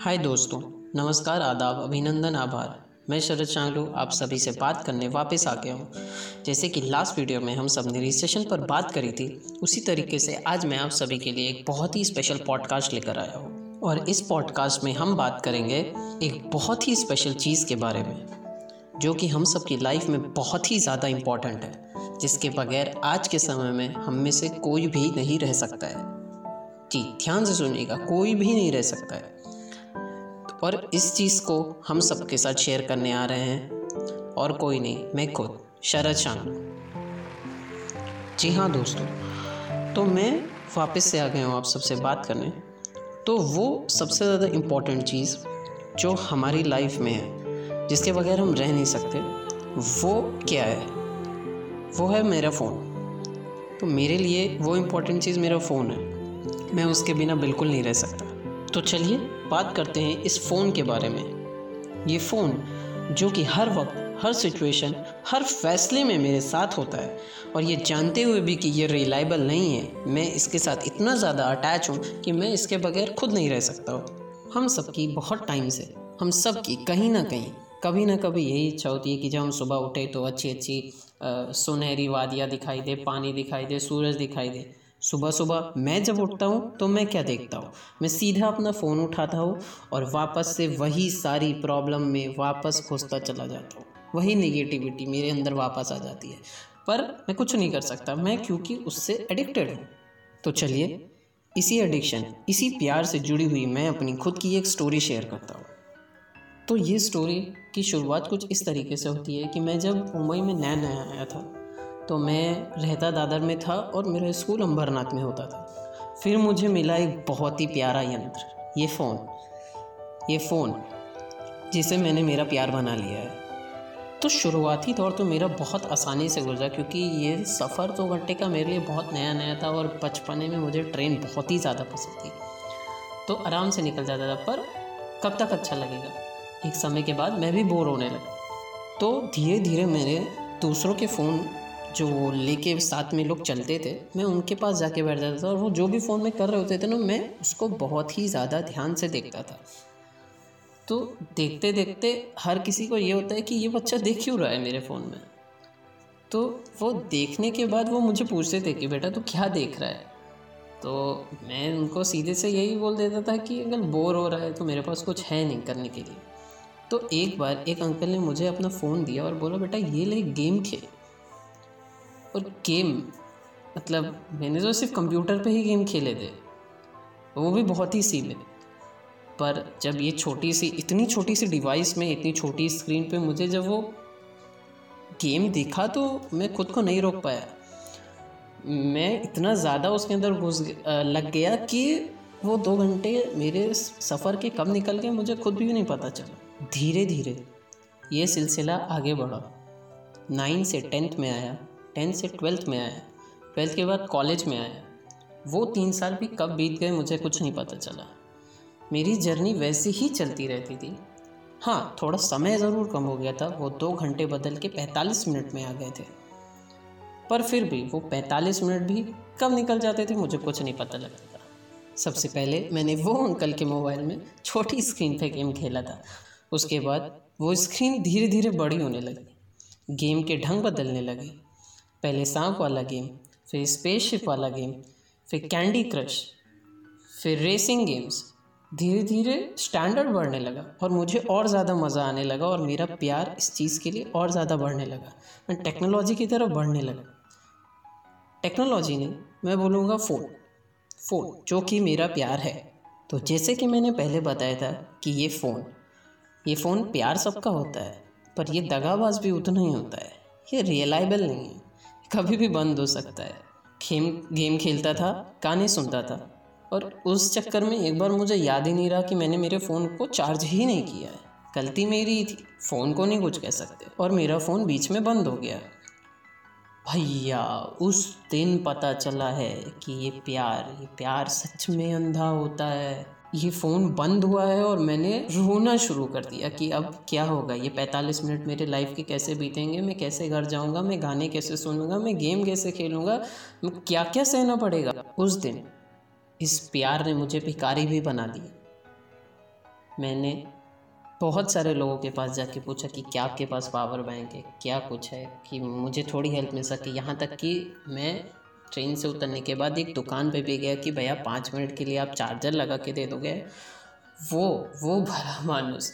हाय दोस्तों, नमस्कार, आदाब, अभिनंदन, आभार। मैं शरद चांगलू आप सभी से बात करने वापस आ गया हूँ। जैसे कि लास्ट वीडियो में हम सबने रिसेशन पर बात करी थी, उसी तरीके से आज मैं आप सभी के लिए एक बहुत ही स्पेशल पॉडकास्ट लेकर आया हूँ। और इस पॉडकास्ट में हम बात करेंगे एक बहुत ही स्पेशल चीज़ के बारे में, जो कि हम सब की लाइफ में बहुत ही ज़्यादा इंपॉर्टेंट है, जिसके बगैर आज के समय में हम में से कोई भी नहीं रह सकता है। जी, ध्यान से सुनिएगा, कोई भी नहीं रह सकता है। और इस चीज़ को हम सबके साथ शेयर करने आ रहे हैं। और कोई नहीं, मैं खुद, शरद शान जी हाँ दोस्तों तो मैं वापस से आ गया हूँ आप सबसे बात करने। तो वो सबसे ज़्यादा इम्पोर्टेंट चीज़ जो हमारी लाइफ में है, जिसके बगैर हम रह नहीं सकते, वो क्या है? वो है मेरा फ़ोन तो मेरे लिए वो इम्पोर्टेंट चीज़ मेरा फ़ोन है। मैं उसके बिना बिल्कुल नहीं रह सकता। तो चलिए बात करते हैं इस फ़ोन के बारे में। ये फ़ोन, जो कि हर वक्त, हर सिचुएशन हर फैसले में मेरे साथ होता है। और ये जानते हुए भी कि ये रिलायबल नहीं है, मैं इसके साथ इतना ज़्यादा अटैच हूँ कि मैं इसके बगैर खुद नहीं रह सकता हूँ। हम सबकी बहुत टाइम से, हम सब की कहीं ना कहीं, कभी ना कभी यही इच्छा होती है कि जब हम सुबह उठे तो अच्छी अच्छी सुनहरी वादियाँ दिखाई दे, पानी दिखाई दे, सूरज दिखाई दे। सुबह सुबह मैं जब उठता हूँ तो मैं क्या देखता हूँ? मैं सीधा अपना फ़ोन उठाता हूँ और वापस से वही सारी प्रॉब्लम में वापस घुसता चला जाता हूँ। वही नेगेटिविटी मेरे अंदर वापस आ जाती है। पर मैं कुछ नहीं कर सकता, मैं क्योंकि उससे एडिक्टेड हूँ। तो चलिए, इसी एडिक्शन इसी प्यार से जुड़ी हुई मैं अपनी खुद की एक स्टोरी शेयर करता हूँ। तो ये स्टोरी की शुरुआत कुछ इस तरीके से होती है कि मैं जब मुंबई में नया नया आया था तो मैं रहता दादर में था और मेरा स्कूल अंबरनाथ में होता था। फिर मुझे मिला एक बहुत ही प्यारा यंत्र, ये फ़ोन ये फ़ोन, जिसे मैंने मेरा प्यार बना लिया है। तो शुरुआती दौर तो मेरा बहुत आसानी से गुजरा क्योंकि ये सफ़र दो घंटे का मेरे लिए बहुत नया नया था और बचपने में मुझे ट्रेन बहुत ही ज़्यादा पसंद थी। तो आराम से निकल जाता था, पर कब तक अच्छा लगेगा? एक समय के बाद मैं भी बोर होने लगा। तो धीरे धीरे मेरे दूसरों के फ़ोन जो लेके साथ में लोग चलते थे, मैं उनके पास जाके बैठ जाता था और वो जो भी फ़ोन में कर रहे होते थे ना, मैं उसको बहुत ही ज़्यादा ध्यान से देखता था। तो देखते देखते हर किसी को ये होता है कि ये बच्चा देख क्यों रहा है मेरे फ़ोन में? तो वो देखने के बाद वो मुझे पूछते थे कि बेटा तू तो क्या देख रहा है? तो मैं उनको सीधे से यही बोल देता था कि अगर बोर हो रहा है तो मेरे पास कुछ है नहीं करने के लिए। तो एक बार एक अंकल ने मुझे अपना फ़ोन दिया और बोला, बेटा ये ले गेम खेल। और गेम मतलब मैंने तो सिर्फ़ कंप्यूटर पे ही गेम खेले थे। वो भी बहुत ही सीले पर जब ये छोटी सी, इतनी छोटी सी डिवाइस में, इतनी छोटी स्क्रीन पे मुझे जब वो गेम देखा तो मैं खुद को नहीं रोक पाया। मैं इतना ज़्यादा उसके अंदर घुस लग गया कि वो दो घंटे मेरे सफ़र के कब निकल गए मुझे खुद भी नहीं पता चला। धीरे धीरे ये सिलसिला आगे बढ़ा। नाइन से टेंथ में आया। टेंथ से ट्वेल्थ में आया ट्वेल्थ के बाद कॉलेज में आया वो तीन साल भी कब बीत गए मुझे कुछ नहीं पता चला। मेरी जर्नी वैसे ही चलती रहती थी। हाँ थोड़ा समय ज़रूर कम हो गया था। वो दो घंटे बदल के पैंतालीस मिनट में आ गए थे। पर फिर भी वो पैंतालीस मिनट भी कब निकल जाते थे मुझे कुछ नहीं पता लगता था। सबसे पहले मैंने वो अंकल के मोबाइल में छोटी स्क्रीन पे गेम खेला था। उसके बाद वो स्क्रीन धीरे धीरे बड़ी होने लगी। गेम के ढंग बदलने लगे। पहले सांप वाला गेम, फिर स्पेसशिप वाला गेम, फिर कैंडी क्रश फिर रेसिंग गेम्स धीरे धीरे स्टैंडर्ड बढ़ने लगा और मुझे और ज़्यादा मज़ा आने लगा और मेरा प्यार इस चीज़ के लिए और ज़्यादा बढ़ने लगा। मैं टेक्नोलॉजी की तरफ़ बढ़ने लगा। टेक्नोलॉजी ने, मैं बोलूँगा फ़ोन फ़ोन जो कि मेरा प्यार है। तो जैसे कि मैंने पहले बताया था कि ये फ़ोन ये फ़ोन प्यार सबका होता है, पर ये दगाबाज भी उतना ही होता है। ये रियलाइबल नहीं है। कभी भी बंद हो सकता है। खेम, गेम खेलता था, गाने सुनता था। और उस चक्कर में एक बार मुझे याद ही नहीं रहा कि मैंने मेरे फ़ोन को चार्ज ही नहीं किया है। गलती मेरी थी, फ़ोन को नहीं कुछ कह सकते। और मेरा फ़ोन बीच में बंद हो गया। भैया, उस दिन पता चला है कि ये प्यार ये प्यार सच में अंधा होता है। ये फ़ोन बंद हुआ है और मैंने रोना शुरू कर दिया कि अब क्या होगा? ये पैंतालीस मिनट मेरे लाइफ के कैसे बीतेंगे? मैं कैसे घर जाऊँगा? मैं गाने कैसे सुनूँगा? मैं गेम कैसे खेलूँगा? क्या क्या सहना पड़ेगा? उस दिन इस प्यार ने मुझे भिकारी भी बना दिया मैंने बहुत सारे लोगों के पास जाके पूछा कि क्या आपके पास पावर बैंक है? क्या कुछ है? कि मुझे थोड़ी हेल्प मिल सके? यहाँ तक कि मैं ट्रेन से उतरने के बाद एक दुकान पे भी गया कि भैया, पाँच मिनट के लिए आप चार्जर लगा के दे दोगे? वो वो भला मानुस।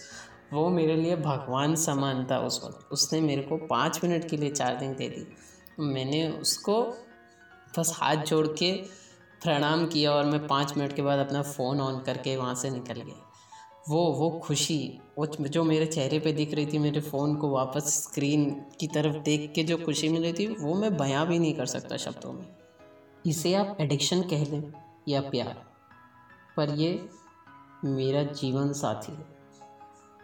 वो मेरे लिए भगवान समान था उस वक्त। उसने मेरे को पाँच मिनट के लिए चार्जिंग दे दी। मैंने उसको बस हाथ जोड़ के प्रणाम किया और मैं पाँच मिनट के बाद अपना फ़ोन ऑन करके वहाँ से निकल गया। वो वो खुशी, वो जो मेरे चेहरे पे दिख रही थी, मेरे फ़ोन को वापस स्क्रीन की तरफ़ देख के जो खुशी मिल थी, वो मैं बयां भी नहीं कर सकता शब्दों में। इसे आप एडिक्शन कह लें या प्यार। पर ये मेरा जीवन साथी है।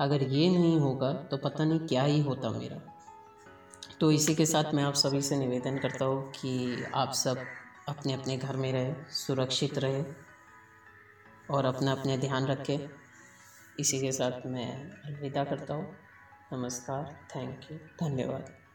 अगर ये नहीं होगा तो पता नहीं क्या ही होता मेरा। तो इसी के साथ मैं आप सभी से निवेदन करता हूँ कि आप सब अपने अपने घर में रहे, सुरक्षित रहे और अपना अपने ध्यान रखें। इसी के साथ मैं अलविदा करता हूँ। नमस्कार। Thank you. धन्यवाद।